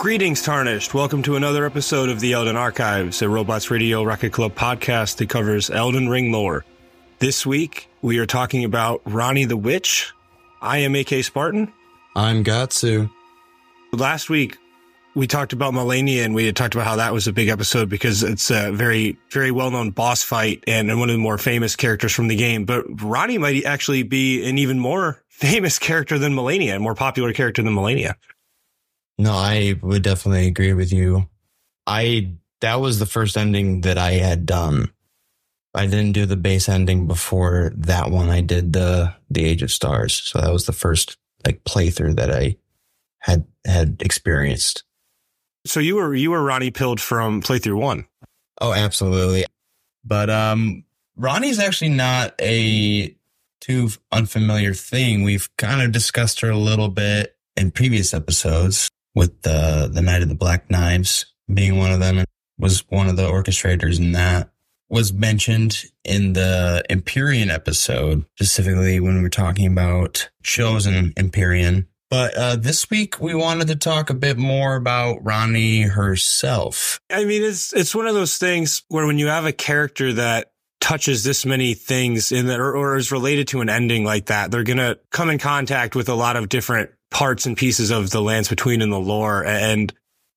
Greetings, Tarnished. Welcome to another episode of the Elden Archives, a Robots Radio Rocket Club podcast that covers Elden Ring lore. This week, we are talking about Ranni the Witch. I am AK Spartan. I'm Gatsu. Last week, we talked about Malenia and we had talked about how that was a big episode because it's a very, very well known boss fight and one of the more famous characters from the game. But Ranni might actually be an even more famous character than Malenia, a more popular character than Malenia. No, I would definitely agree with you. I that was the first ending that I had done. I didn't do the base ending before that one. I did the the Age of Stars, so that was the first like playthrough that I had had experienced. So you were you were Ranni pilled from playthrough one. Oh, absolutely. But um Ranni's actually not a too unfamiliar thing. We've kind of discussed her a little bit in previous episodes with the the Night of the Black Knives being one of them and was one of the orchestrators in that was mentioned in the Empyrean episode, specifically when we were talking about chosen Empyrean. But uh, this week we wanted to talk a bit more about Ranni herself. I mean, it's it's one of those things where when you have a character that touches this many things in that or, or is related to an ending like that, they're gonna come in contact with a lot of different parts and pieces of the lands between and the lore. And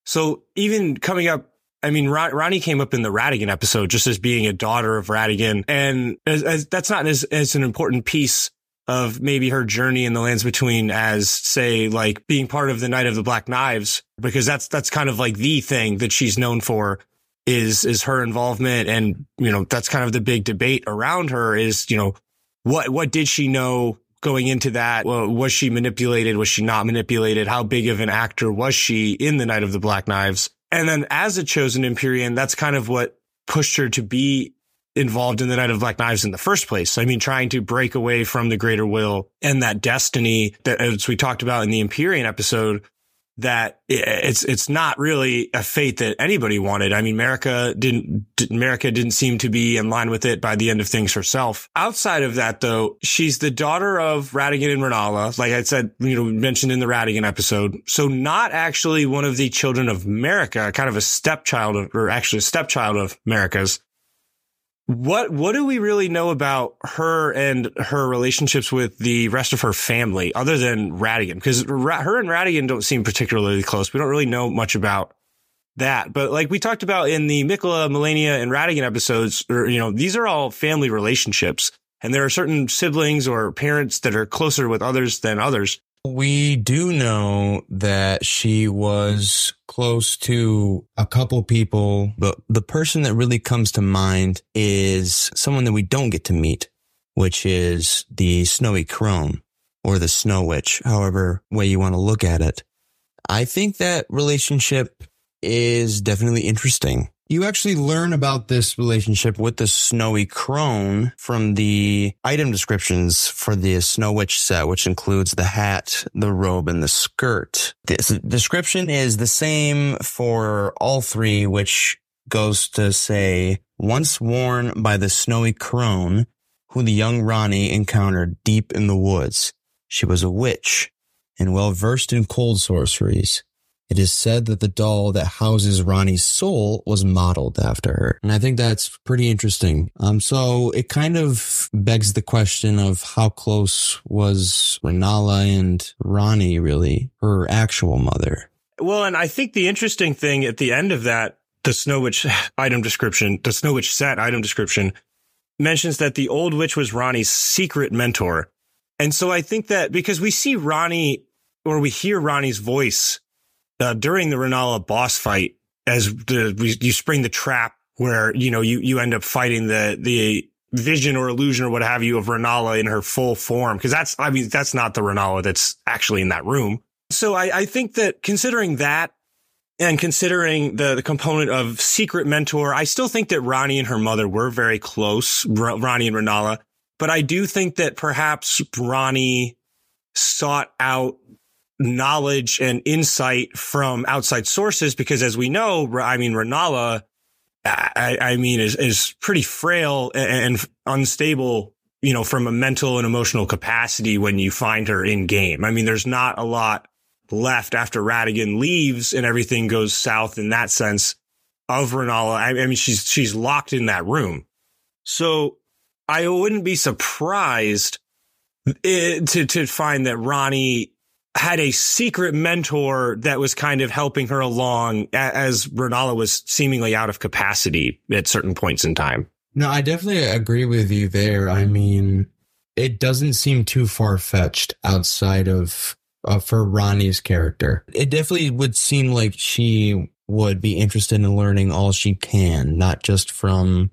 so even coming up, I mean, Ranni came up in the Radagon episode just as being a daughter of Radagon. And as, as, that's not as, as an important piece of maybe her journey in the lands between as say like being part of the Night of the Black Knives, because that's, that's kind of like the thing that she's known for is, is her involvement. And, you know, that's kind of the big debate around her is, you know, what, what did she know going into that. Well, was she manipulated? Was she not manipulated? How big of an actor was she in the Night of the Black Knives? And then as a chosen Empyrean, that's kind of what pushed her to be involved in the Night of Black Knives in the first place. I mean, trying to break away from the greater will and that destiny that, as we talked about in the Empyrean episode, that it's it's not really a fate that anybody wanted. I mean, Marika didn't Marika didn't seem to be in line with it by the end of things herself. Outside of that, though, she's the daughter of Radagon and Rennala, like I said, you know, mentioned in the Radagon episode. So not actually one of the children of Marika, kind of a stepchild of, or actually a stepchild of Marika's. What what do we really know about her and her relationships with the rest of her family, other than Radagon? Because her and Radagon don't seem particularly close. We don't really know much about that. But like we talked about in the Miquella, Malenia, and Radagon episodes, or you know, these are all family relationships, and there are certain siblings or parents that are closer with others than others. We do know that she was close to a couple people, but the person that really comes to mind is someone that we don't get to meet, which is the Snowy Crone or the Snow Witch, however way you want to look at it. I think that relationship is definitely interesting. You actually learn about this relationship with the snowy crone from the item descriptions for the Snow Witch set, which includes the hat, the robe, and the skirt. This description is the same for all three, which goes to say, once worn by the snowy crone, who the young Ranni encountered deep in the woods. She was a witch and well versed in cold sorceries. It is said that the doll that houses Ranni's soul was modeled after her. And I think that's pretty interesting. Um, so it kind of begs the question of how close was Rennala and Ranni really, her actual mother? Well, and I think the interesting thing at the end of that, the Snow Witch item description, the Snow Witch set item description mentions that the old witch was Ranni's secret mentor. And so I think that because we see Ranni or we hear Ranni's voice uh, during the Rennala boss fight, as the you spring the trap where you know you you end up fighting the the vision or illusion or what have you of Rennala in her full form because that's I mean that's not the Rennala that's actually in that room. So I, I think that considering that and considering the, the component of secret mentor, I still think that Ranni and her mother were very close, R- Ranni and Rennala. But I do think that perhaps Ranni sought out knowledge and insight from outside sources because as we know, I mean, Rennala, I, I mean, is, is pretty frail and, unstable, you know, from a mental and emotional capacity when you find her in game. I mean, there's not a lot left after Radagon leaves and everything goes south in that sense of Rennala. I, I mean, she's, she's locked in that room. So I wouldn't be surprised eh, to, to find that Ranni had a secret mentor that was kind of helping her along as Rennala was seemingly out of capacity at certain points in time. No, I definitely agree with you there. I mean, it doesn't seem too far fetched outside of uh, for Ranni's character. It definitely would seem like she would be interested in learning all she can, not just from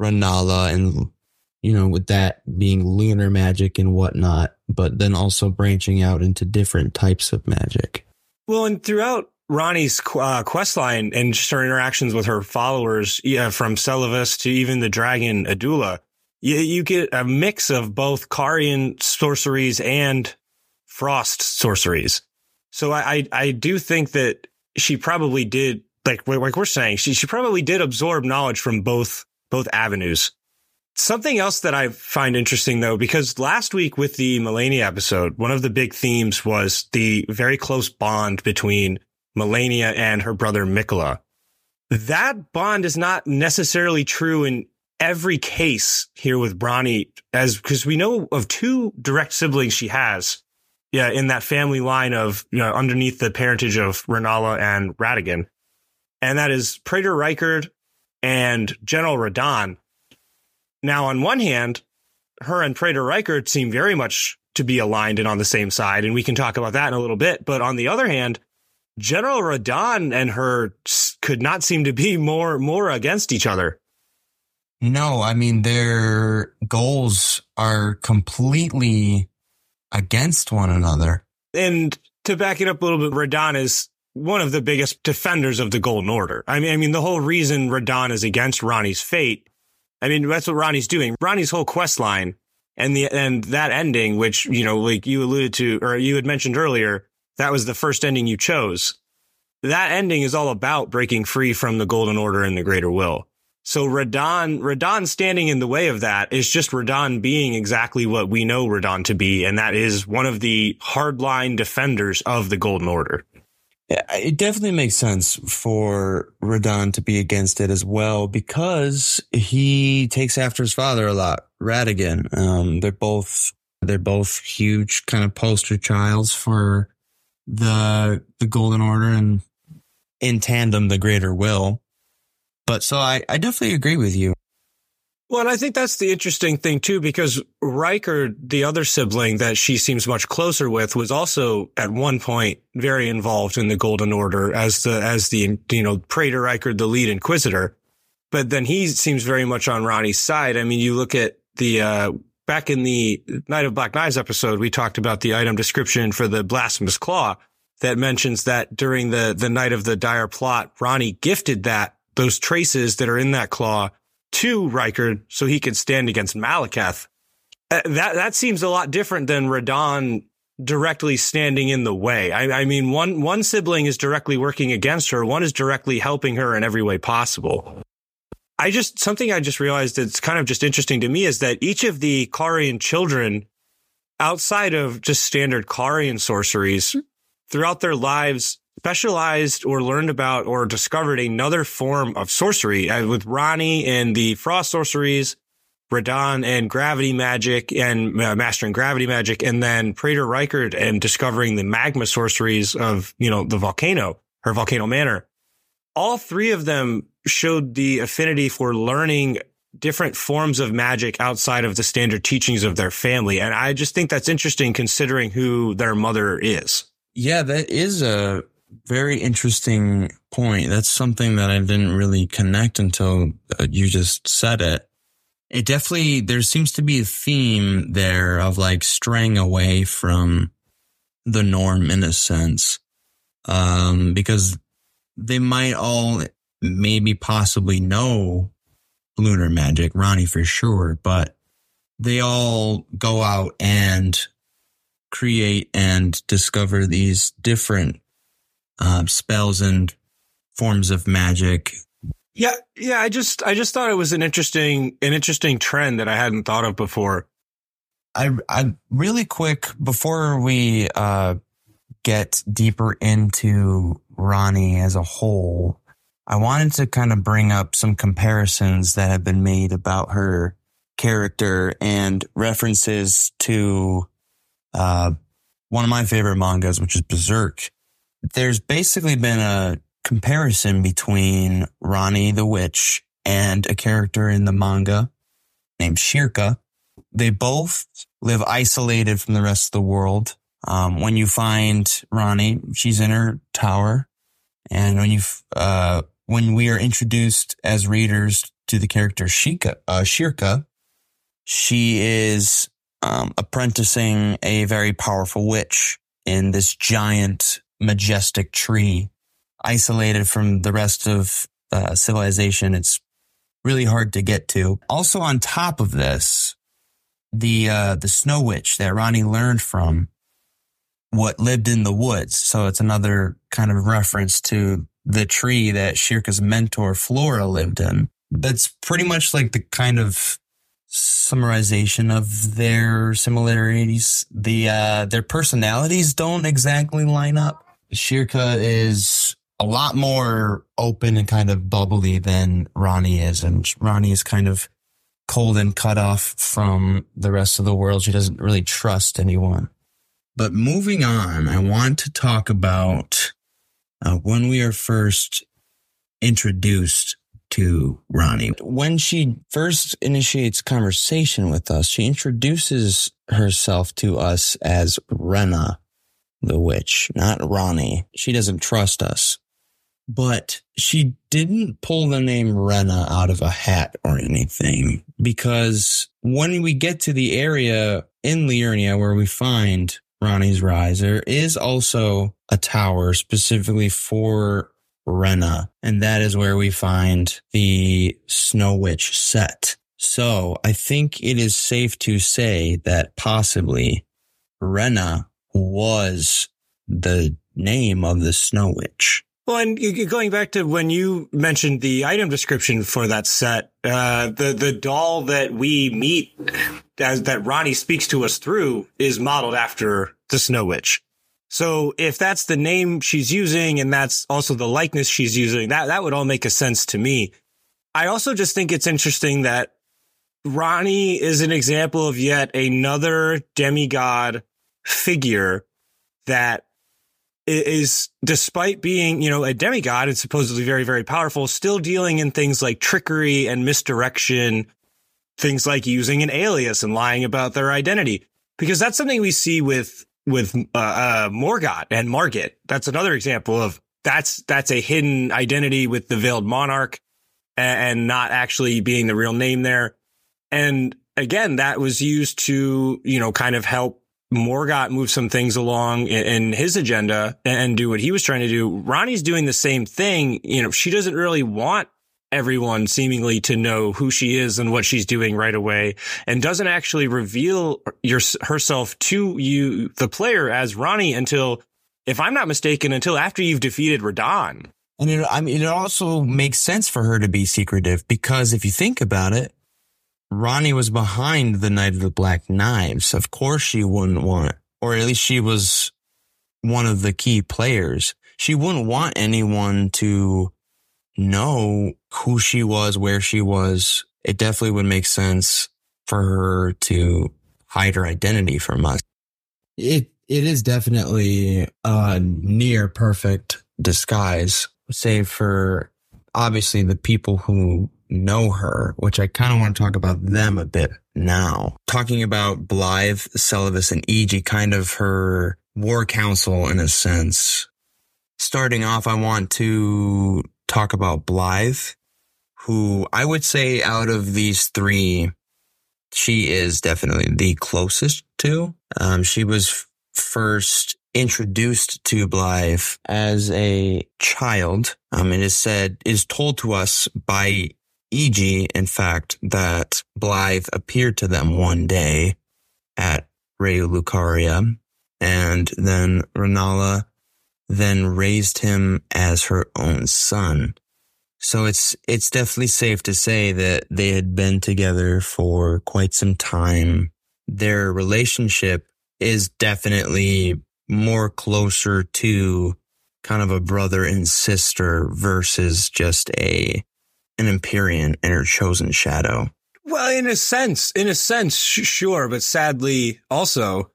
Rennala and you know, with that being lunar magic and whatnot, but then also branching out into different types of magic. Well, and throughout Ranni's uh, quest line and just her interactions with her followers, yeah, from Seluvis to even the dragon Adula, you, you get a mix of both Carian sorceries and Frost sorceries. So I, I, I do think that she probably did, like, like we're saying, she, she probably did absorb knowledge from both, both avenues. Something else that I find interesting though, because last week with the Malenia episode, one of the big themes was the very close bond between Malenia and her brother Miquella. That bond is not necessarily true in every case here with Ranni as because we know of two direct siblings she has. Yeah, in that family line of, you know, underneath the parentage of Rennala and Radagon. And that is Praetor Rykard and General Radahn. Now, on one hand, her and Praetor Rykard seem very much to be aligned and on the same side, and we can talk about that in a little bit. But on the other hand, General Radahn and her could not seem to be more more against each other. No, I mean their goals are completely against one another. And to back it up a little bit, Radahn is one of the biggest defenders of the Golden Order. I mean, I mean the whole reason Radahn is against Ranni's fate I mean, that's what Ranni's doing. Ranni's whole quest line and the, and that ending, which, you know, like you alluded to, or you had mentioned earlier, that was the first ending you chose. That ending is all about breaking free from the Golden Order and the Greater Will. So Radahn, Radahn standing in the way of that is just Radahn being exactly what we know Radahn to be. And that is one of the hardline defenders of the Golden Order. It definitely makes sense for Radahn to be against it as well because he takes after his father a lot. Radagon, um, they're both they're both huge kind of poster childs for the the Golden Order and in tandem the Greater Will. But so I, I definitely agree with you. Well, and I think that's the interesting thing too, because Rykard, the other sibling that she seems much closer with, was also at one point very involved in the Golden Order as the, as the, you know, Praetor Rykard, the lead inquisitor. But then he seems very much on Ranni's side. I mean, you look at the, uh, back in the Night of Black Knives episode, we talked about the item description for the Blasphemous Claw that mentions that during the, the night of the dire plot, Ranni gifted that, those traces that are in that claw to Rykard so he could stand against Maliketh. Uh, that that seems a lot different than Radahn directly standing in the way. I, I, mean, one one sibling is directly working against her, one is directly helping her in every way possible. I just something I just realized that's kind of just interesting to me is that each of the Carian children, outside of just standard Carian sorceries, throughout their lives specialized or learned about or discovered another form of sorcery uh, with Ranni and the frost sorceries, Radahn and gravity magic and uh, mastering gravity magic, and then Praetor Rykard and discovering the magma sorceries of, you know, the volcano or volcano manor. All three of them showed the affinity for learning different forms of magic outside of the standard teachings of their family. And I just think that's interesting considering who their mother is. Yeah, that is a very interesting point. That's something that I didn't really connect until uh, you just said it. It definitely, there seems to be a theme there of like straying away from the norm in a sense. Um, because they might all maybe possibly know lunar magic, Ranni for sure, but they all go out and create and discover these different uh, spells and forms of magic. Yeah, yeah. I just, I just thought it was an interesting, an interesting trend that I hadn't thought of before. I, I really quick before we uh, get deeper into Ranni as a whole, I wanted to kind of bring up some comparisons that have been made about her character and references to uh, one of my favorite mangas, which is Berserk. There's basically been a comparison between Ranni the witch and a character in the manga named Schierke. They both live isolated from the rest of the world. Um, when you find Ranni, she's in her tower. And when you, uh, when we are introduced as readers to the character Shika, uh, Schierke, she is, um, apprenticing a very powerful witch in this giant, majestic tree, isolated from the rest of uh, civilization. It's really hard to get to. Also, on top of this, the uh, the snow witch that Ranni learned from what lived in the woods. So it's another kind of reference to the tree that Schierke's mentor Flora lived in. That's pretty much like the kind of summarization of their similarities. The uh, their personalities don't exactly line up. Schierke is a lot more open and kind of bubbly than Ranni is, and Ranni is kind of cold and cut off from the rest of the world. She doesn't really trust anyone. But moving on, I want to talk about uh, when we are first introduced to Ranni. When she first initiates conversation with us, she introduces herself to us as Renna, the witch, not Ranni. She doesn't trust us. But she didn't pull the name Renna out of a hat or anything because when we get to the area in Liurnia where we find Ranni's Rise, there is also a tower specifically for Renna, and that is where we find the Snow Witch set. So I think it is safe to say that possibly Renna was the name of the Snow Witch. Well, and going back to when you mentioned the item description for that set, uh, the the doll that we meet as that Ranni speaks to us through is modeled after the Snow Witch. So if that's the name she's using and that's also the likeness she's using, that that would all make a sense to me. I also just think it's interesting that Ranni is an example of yet another demigod figure that is despite being, you know, a demigod and supposedly very, very powerful, still dealing in things like trickery and misdirection, things like using an alias and lying about their identity. Because that's something we see with, with, uh, uh, Morgott and Margit. That's another example of that's, that's a hidden identity with the veiled monarch and, and not actually being the real name there. And again, that was used to, you know, kind of help Morgott move some things along in, in, his agenda and do what he was trying to do. Ranni's doing the same thing. You know, she doesn't really want everyone seemingly to know who she is and what she's doing right away and doesn't actually reveal your, herself to you, the player as Ranni until, if I'm not mistaken, until after you've defeated Radahn. And it, I mean, it also makes sense for her to be secretive because if you think about it, Ranni was behind the Night of the Black Knives. Of course she wouldn't want, or at least she was one of the key players. She wouldn't want anyone to know who she was, where she was. It definitely would make sense for her to hide her identity from us. It, it is definitely a near perfect disguise, save for obviously the people who know her, which I kind of want to talk about them a bit now. Talking about Blaidd, Seluvis, and Iji, kind of her war council in a sense. Starting off, I want to talk about Blaidd, who I would say out of these three, she is definitely the closest to. Um, she was first introduced to Blaidd as a child. Um, it is said, is told to us by Iji, in fact, that Blaidd appeared to them one day at Raya Lucaria, and then Rennala then raised him as her own son. So it's it's definitely safe to say that they had been together for quite some time. Their relationship is definitely more closer to kind of a brother and sister versus just a an Empyrean and her chosen shadow. Well, in a sense, in a sense, sh- sure, but sadly, also,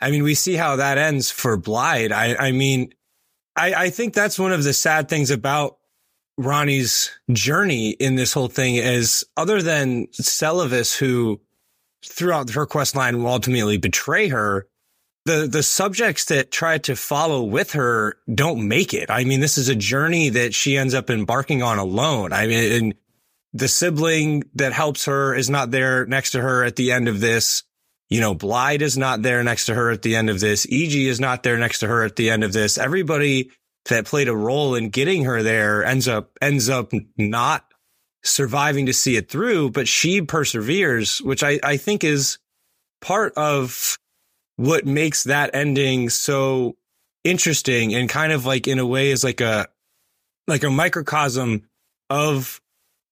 I mean, we see how that ends for Blaidd. I, I mean, I, I think that's one of the sad things about Ranni's journey in this whole thing is other than Seluvis, who throughout her quest line will ultimately betray her, the the subjects that try to follow with her don't make it. I mean, this is a journey that she ends up embarking on alone. I mean, the sibling that helps her is not there next to her at the end of this. You know, Blaidd is not there next to her at the end of this. Iji is not there next to her at the end of this. Everybody that played a role in getting her there ends up ends up not surviving to see it through, but she perseveres, which I, I think is part of what makes that ending so interesting and kind of like in a way is like a like a microcosm of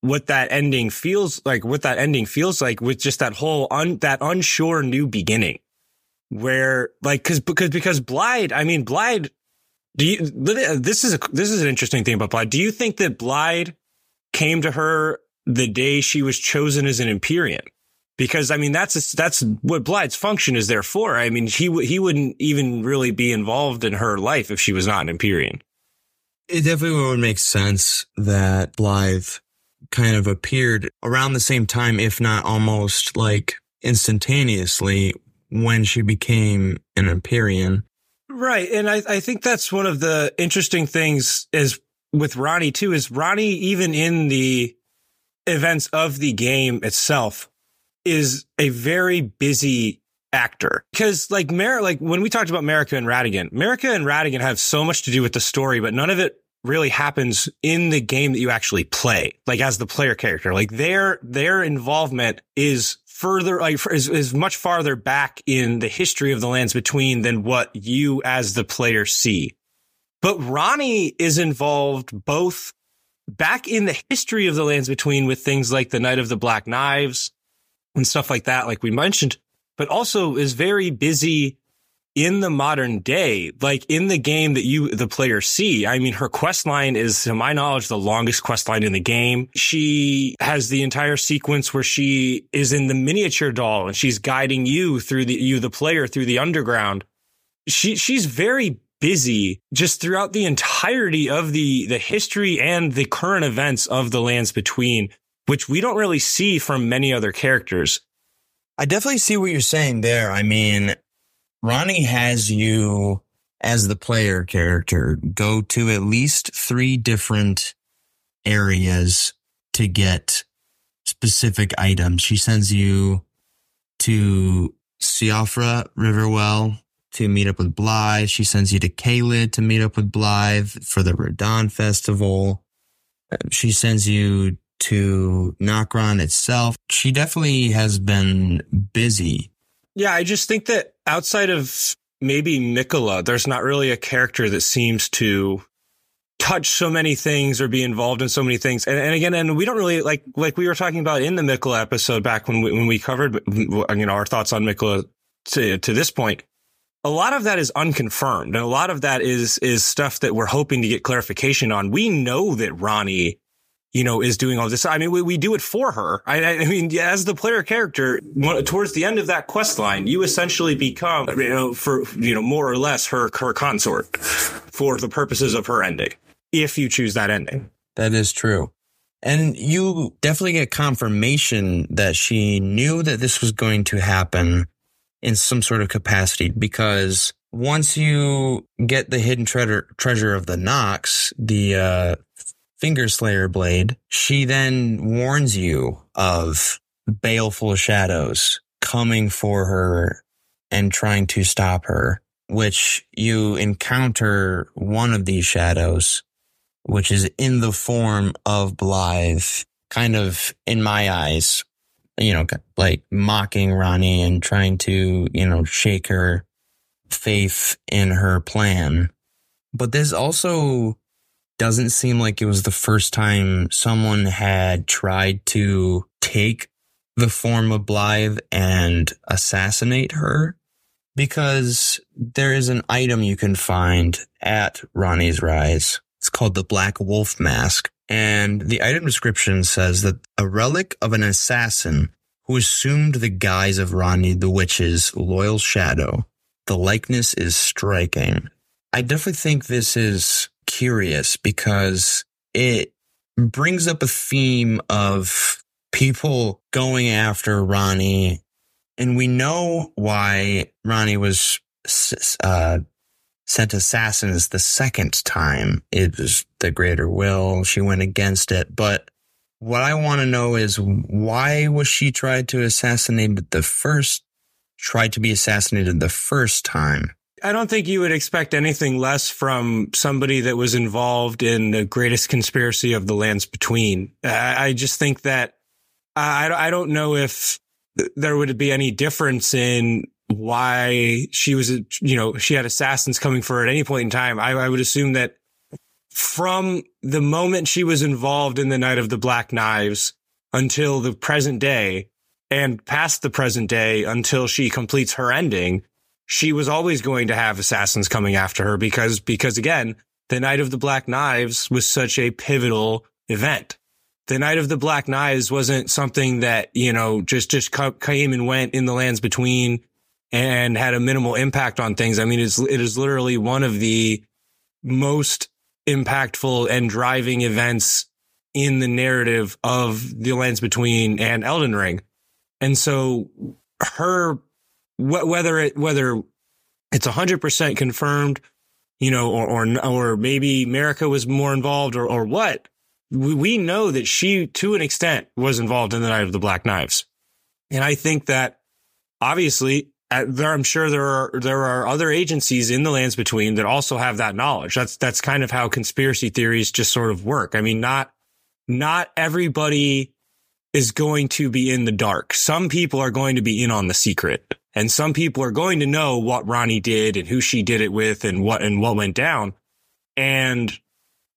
what that ending feels like what that ending feels like with just that whole un, that unsure new beginning where like cuz because because Blaidd I mean Blaidd do you this is a this is an interesting thing about Blaidd do you think that Blaidd came to her the day she was chosen as an Empyrean because I mean that's a, that's what Blaidd's function is there for. I mean he he wouldn't even really be involved in her life if she was not an Empyrean. It definitely would make sense that Blaidd kind of appeared around the same time, if not almost like instantaneously, when she became an Empyrean. Right, and I I think that's one of the interesting things is with Ranni too. Is Ranni even in the events of the game itself is a very busy actor because like Mer, like when we talked about Marika and Radagon, Marika and Radagon have so much to do with the story, but none of it really happens in the game that you actually play, like as the player character. Like their their involvement is further, like is, is much farther back in the history of the lands between than what you as the player see. But Ranni is involved both back in the history of the lands between with things like the Night of the Black Knives and stuff like that, like we mentioned, but also is very busy in the modern day, like in the game that you, the player see. I mean, her quest line is, to my knowledge, the longest quest line in the game. She has the entire sequence where she is in the miniature doll and she's guiding you through the, you, the player through the underground. She, she's very busy just throughout the entirety of the, the history and the current events of the lands between, which we don't really see from many other characters. I definitely see what you're saying there. I mean, Ranni has you as the player character go to at least three different areas to get specific items. She sends you to Siofra Riverwell to meet up with Blaidd. She sends you to Caelid to meet up with Blaidd for the Radahn Festival. Uh, she sends you to Nokron itself. She definitely has been busy yeah, I just think that outside of maybe Miquella, there's not really a character that seems to touch so many things or be involved in so many things. And, and again, and we don't really like, like we were talking about in the Miquella episode back when we, when we covered, you know, our thoughts on Miquella to, to this point. A lot of that is unconfirmed and a lot of that is, is stuff that we're hoping to get clarification on. We know that Ranni you know, is doing all this. I mean, we, we do it for her. I, I mean, as the player character, towards the end of that quest line, you essentially become, you know, for, you know, more or less her, her consort for the purposes of her ending, if you choose that ending. That is true. And you definitely get confirmation that she knew that this was going to happen in some sort of capacity because once you get the hidden treasure treasure of the Nox, the uh, Finger Slayer blade, she then warns you of baleful shadows coming for her and trying to stop her, which you encounter one of these shadows, which is in the form of Blaidd, kind of in my eyes, you know, like mocking Ranni and trying to, you know, shake her faith in her plan. But this also doesn't seem like it was the first time someone had tried to take the form of Blaidd and assassinate her. because there is an item you can find at Ranni's Rise. It's called the Black Wolf Mask. And the item description says that a relic of an assassin who assumed the guise of Ranni the Witch's loyal shadow. The likeness is striking. I definitely think this is curious because it brings up a theme of people going after Ranni. And we know why Ranni was uh, sent assassins the second time. It was the greater will. She went against it. But what I want to know is why was she tried to assassinate the first, tried to be assassinated the first time? I don't think you would expect anything less from somebody that was involved in the greatest conspiracy of the lands between. I, I just think that I, I don't know if there would be any difference in why she was, you know, she had assassins coming for her at any point in time. I, I would assume that from the moment she was involved in the Night of the Black Knives until the present day and past the present day until she completes her ending, she was always going to have assassins coming after her because, because again, the Night of the Black Knives was such a pivotal event. The Night of the Black Knives wasn't something that, you know, just, just came and went in the lands between and had a minimal impact on things. I mean, it's, it is literally one of the most impactful and driving events in the narrative of the lands between and Elden Ring. And so her wh- whether it whether it's hundred percent confirmed, you know, or or or maybe Marika was more involved, or or what. We, we know that she, to an extent, was involved in the Night of the Black Knives, and I think that obviously there, I'm sure there are there are other agencies in the lands between that also have that knowledge. That's that's kind of how conspiracy theories just sort of work. I mean, not not everybody is going to be in the dark. Some people are going to be in on the secret. And some people are going to know what Ranni did and who she did it with and what and what went down. And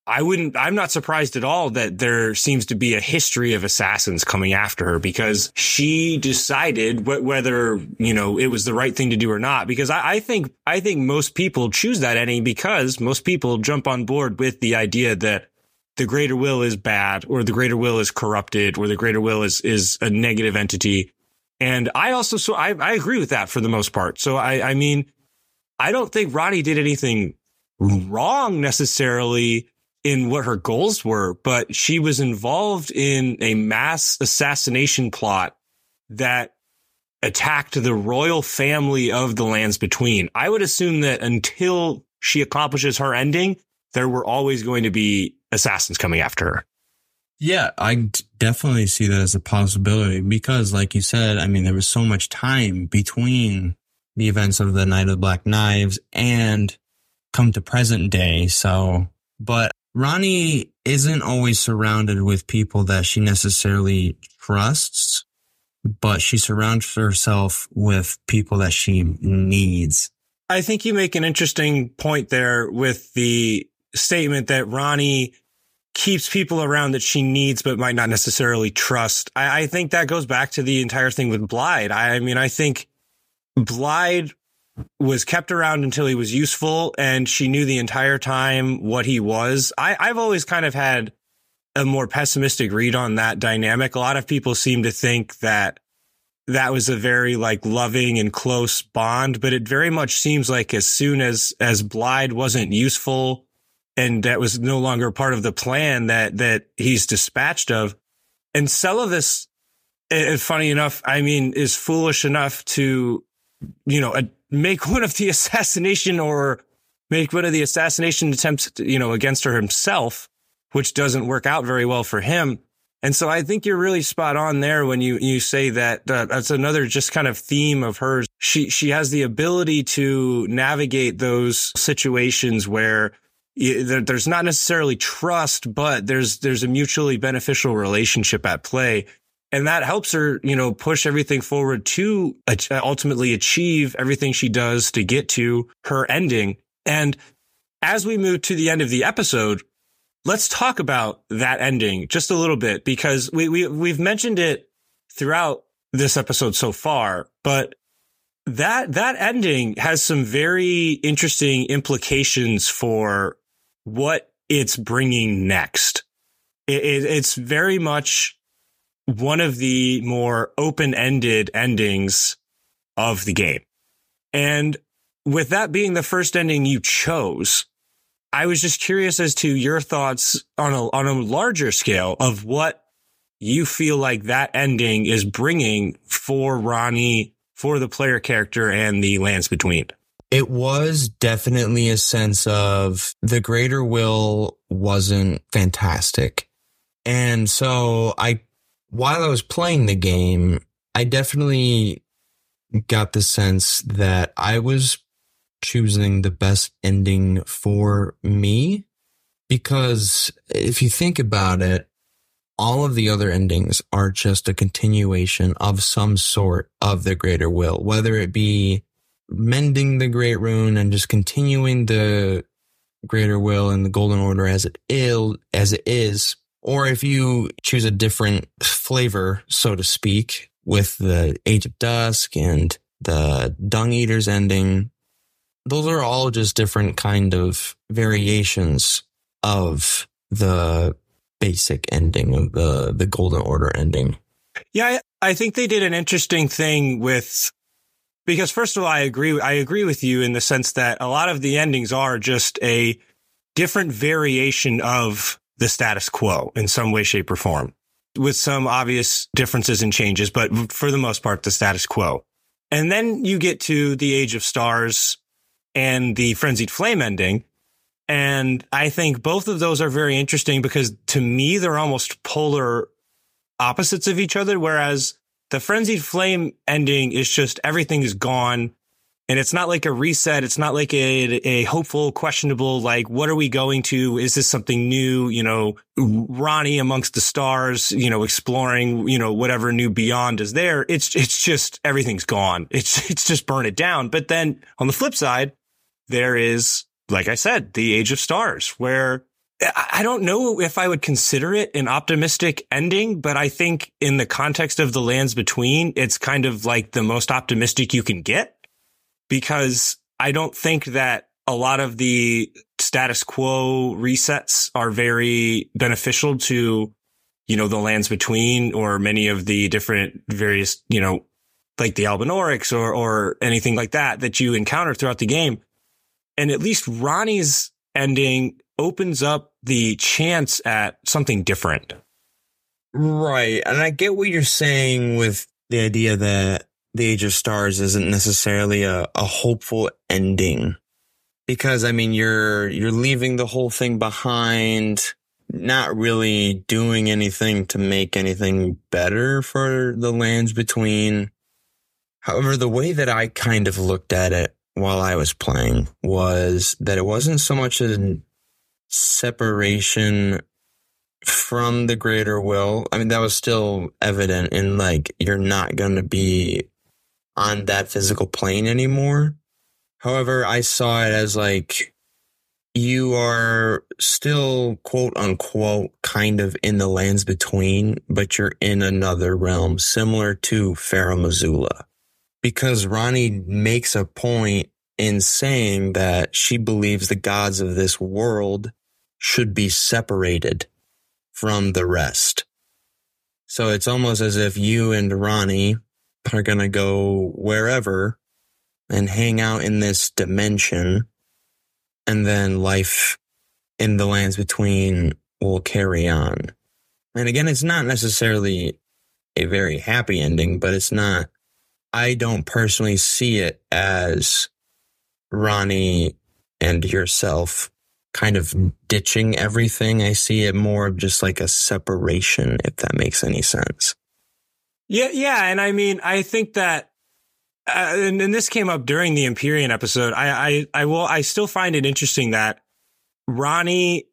I wouldn't, I'm not surprised at all that there seems to be a history of assassins coming after her because she decided wh- whether, you know, it was the right thing to do or not. Because I, I think, I think most people choose that ending because most people jump on board with the idea that the greater will is bad or the greater will is corrupted or the greater will is, is a negative entity. And I also, so I, I agree with that for the most part. So I, I mean, I don't think Ranni did anything wrong necessarily in what her goals were, but she was involved in a mass assassination plot that attacked the royal family of the lands between. I would assume that until she accomplishes her ending, there were always going to be assassins coming after her. Yeah, I definitely see that as a possibility because, like you said, I mean, there was so much time between the events of the Night of the Black Knives and come to present day. So, but Ranni isn't always surrounded with people that she necessarily trusts, but she surrounds herself with people that she needs. I think you make an interesting point there with the statement that Ranni keeps people around that she needs, but might not necessarily trust. I, I think that goes back to the entire thing with Blaidd. I, I mean, I think Blaidd was kept around until he was useful and she knew the entire time what he was. I, I've always kind of had a more pessimistic read on that dynamic. A lot of people seem to think that that was a very like loving and close bond, but it very much seems like as soon as, as Blaidd wasn't useful and that was no longer part of the plan that that he's dispatched of. And Seluvis, funny enough, I mean, is foolish enough to, you know, make one of the assassination or make one of the assassination attempts, you know, against her himself, which doesn't work out very well for him. And so I think you're really spot on there when you, you say that uh, that's another just kind of theme of hers. She, she has the ability to navigate those situations where there's not necessarily trust, but there's there's a mutually beneficial relationship at play. And that helps her, you know, push everything forward to ultimately achieve everything she does to get to her ending. And as we move to the end of the episode, let's talk about that ending just a little bit because we, we, we've mentioned it throughout this episode so far, but that that ending has some very interesting implications for what it's bringing next. It, it, it's very much one of the more open-ended endings of the game. And with that being the first ending you chose, I was just curious as to your thoughts on a, on a larger scale of what you feel like that ending is bringing for Ranni, for the player character and the lands between. It was definitely a sense of the greater will wasn't fantastic. And so I, while I was playing the game, I definitely got the sense that I was choosing the best ending for me. Because if you think about it, all of the other endings are just a continuation of some sort of the greater will, whether it be mending the great rune and just continuing the greater will and the golden order as it is, as it is, or if you choose a different flavor, so to speak, with the Age of Dusk and the Dung Eaters ending, those are all just different kind of variations of the basic ending of the the golden order ending. Yeah I, I think they did an interesting thing with because first of all i agree i agree with you in the sense that a lot of the endings are just a different variation of the status quo in some way shape or form with some obvious differences and changes but for the most part the status quo and then you get to the age of stars and the frenzied flame ending. And I think both of those are very interesting because to me, they're almost polar opposites of each other. Whereas the frenzied flame ending is just everything is gone. And it's not like a reset. It's not like a, a hopeful, questionable, like, what are we going to? Is this something new? You know, Ranni amongst the stars, you know, exploring, you know, whatever new beyond is there. It's, it's just everything's gone. It's, it's just burn it down. But then on the flip side, there is, like I said, the age of stars where I don't know if I would consider it an optimistic ending, but I think in the context of the lands between, it's kind of like the most optimistic you can get because I don't think that a lot of the status quo resets are very beneficial to, you know, the lands between or many of the different various, you know, like the Albinaurics or, or anything like that that you encounter throughout the game. And at least Ranni's ending opens up the chance at something different. Right. And I get what you're saying with the idea that the Age of Stars isn't necessarily a, a hopeful ending. Because I mean you're you're leaving the whole thing behind, not really doing anything to make anything better for the lands between. However, the way that I kind of looked at it while I was playing was that it wasn't so much a separation from the greater will. I mean, that was still evident in like, you're not going to be on that physical plane anymore. However, I saw it as like, you are still quote unquote kind of in the lands between, but you're in another realm similar to Farum Azula because Ranni makes a point in saying that she believes the gods of this world should be separated from the rest. So it's almost as if you and Ranni are going to go wherever and hang out in this dimension. And then life in the lands between will carry on. And again, it's not necessarily a very happy ending, but it's not I don't personally see it as Ranni and yourself kind of ditching everything. I see it more of just like a separation, if that makes any sense. Yeah, yeah, and I mean, I think that, uh, and, and, this came up during the Empyrean episode. I, I, I will, I still find it interesting that Ranni,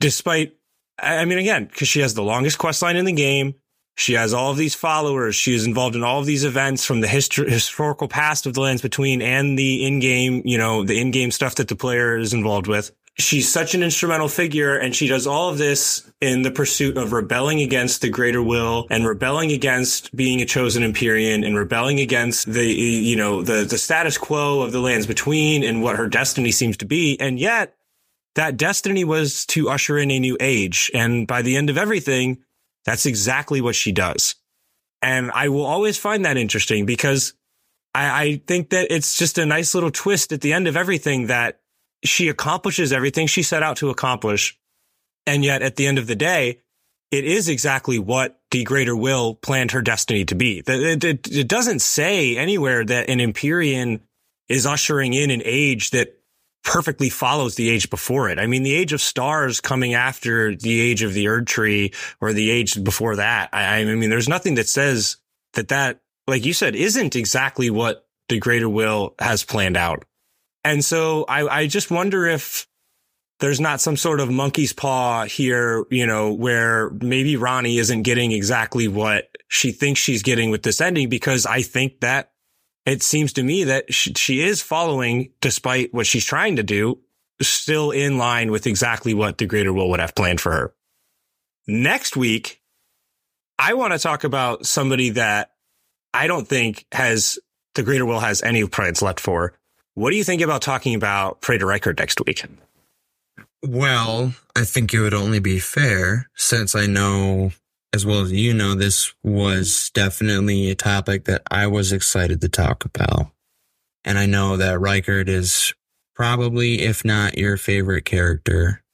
despite, I mean, again, because she has the longest quest line in the game, she has all of these followers. She is involved in all of these events from the histor- historical past of the lands between and the in-game, you know, the in-game stuff that the player is involved with. She's such an instrumental figure and she does all of this in the pursuit of rebelling against the greater will and rebelling against being a chosen Empyrean and rebelling against the, you know, the, the status quo of the lands between and what her destiny seems to be. And yet that destiny was to usher in a new age. And by the end of everything, that's exactly what she does. And I will always find that interesting because I, I think that it's just a nice little twist at the end of everything that she accomplishes everything she set out to accomplish. And yet at the end of the day, it is exactly what the greater will planned her destiny to be. It, it, it doesn't say anywhere that an Empyrean is ushering in an age that perfectly follows the age before it. I mean, the age of stars coming after the age of the Erd tree or the age before that. I, I mean, there's nothing that says that that, like you said, isn't exactly what the greater will has planned out. And so I, I just wonder if there's not some sort of monkey's paw here, you know, where maybe Ranni isn't getting exactly what she thinks she's getting with this ending, because I think that it seems to me that she, she is following, despite what she's trying to do, still in line with exactly what the greater will would have planned for her. Next week, I want to talk about somebody that I don't think has the greater will has any plans left for. What do you think about talking about Praetor Rykard next week? Well, I think it would only be fair since I know as well as you know, this was definitely a topic that I was excited to talk about. And I know that Rykard is probably, if not your favorite character,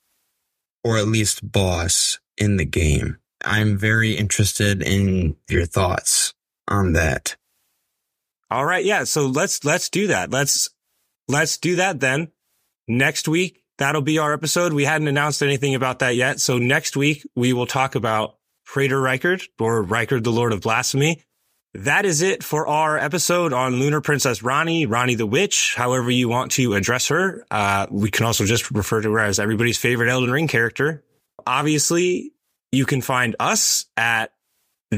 or at least boss in the game. I'm very interested in your thoughts on that. All right. Yeah. So let's, let's do that. Let's, let's do that then. Next week, that'll be our episode. We hadn't announced anything about that yet. So next week, we will talk about Praetor Rykard or Rykard the Lord of Blasphemy. That is it for our episode on Lunar Princess Ranni, Ranni the Witch, however you want to address her. Uh, we can also just refer to her as everybody's favorite Elden Ring character. Obviously, you can find us at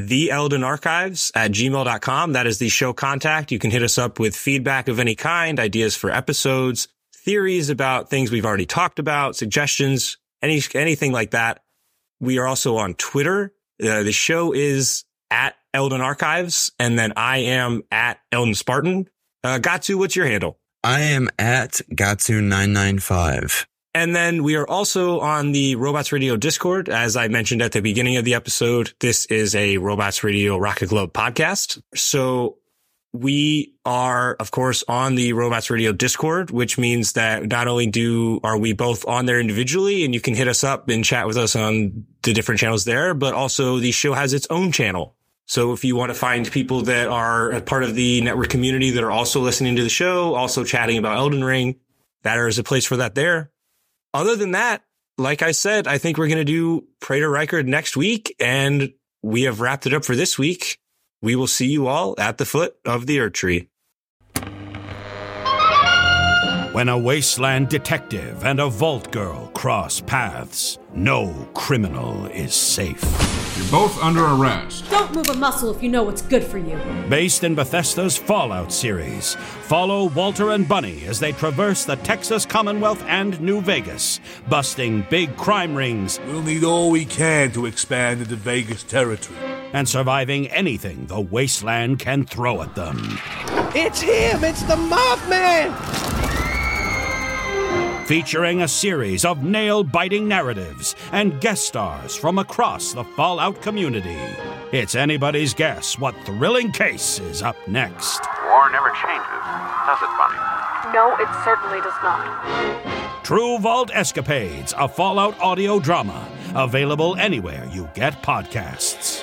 the Elden Archives at gmail.com. That is the show contact. You can hit us up with feedback of any kind, ideas for episodes, theories about things we've already talked about, suggestions, any, anything like that. We are also on Twitter uh, the show is at Elden Archives, and then I am at Elden Spartan. Uh, Gatsu, what's your handle? I am at Gatsu995. And then we are also on the Robots Radio Discord. As I mentioned at the beginning of the episode, this is a Robots Radio Rocket Club podcast. So we are, of course, on the Robots Radio Discord, which means that not only do are we both on there individually and you can hit us up and chat with us on the different channels there, but also the show has its own channel. So if you want to find people that are a part of the network community that are also listening to the show, also chatting about Elden Ring, that is a place for that there. Other than that, like I said, I think we're going to do Praetor Rykard next week and we have wrapped it up for this week. We will see you all at the foot of the Erd tree. When a wasteland detective and a vault girl cross paths, no criminal is safe. You're both under arrest. Don't move a muscle if you know what's good for you. Based in Bethesda's Fallout series, follow Walter and Bunny as they traverse the Texas Commonwealth and New Vegas, busting big crime rings. We'll need all we can to expand into Vegas territory. And surviving anything the wasteland can throw at them. It's him! It's the Mothman! Featuring a series of nail biting narratives and guest stars from across the Fallout community. It's anybody's guess what thrilling case is up next. War never changes, does it, Bunny? No, it certainly does not. True Vault Escapades, a Fallout audio drama, available anywhere you get podcasts.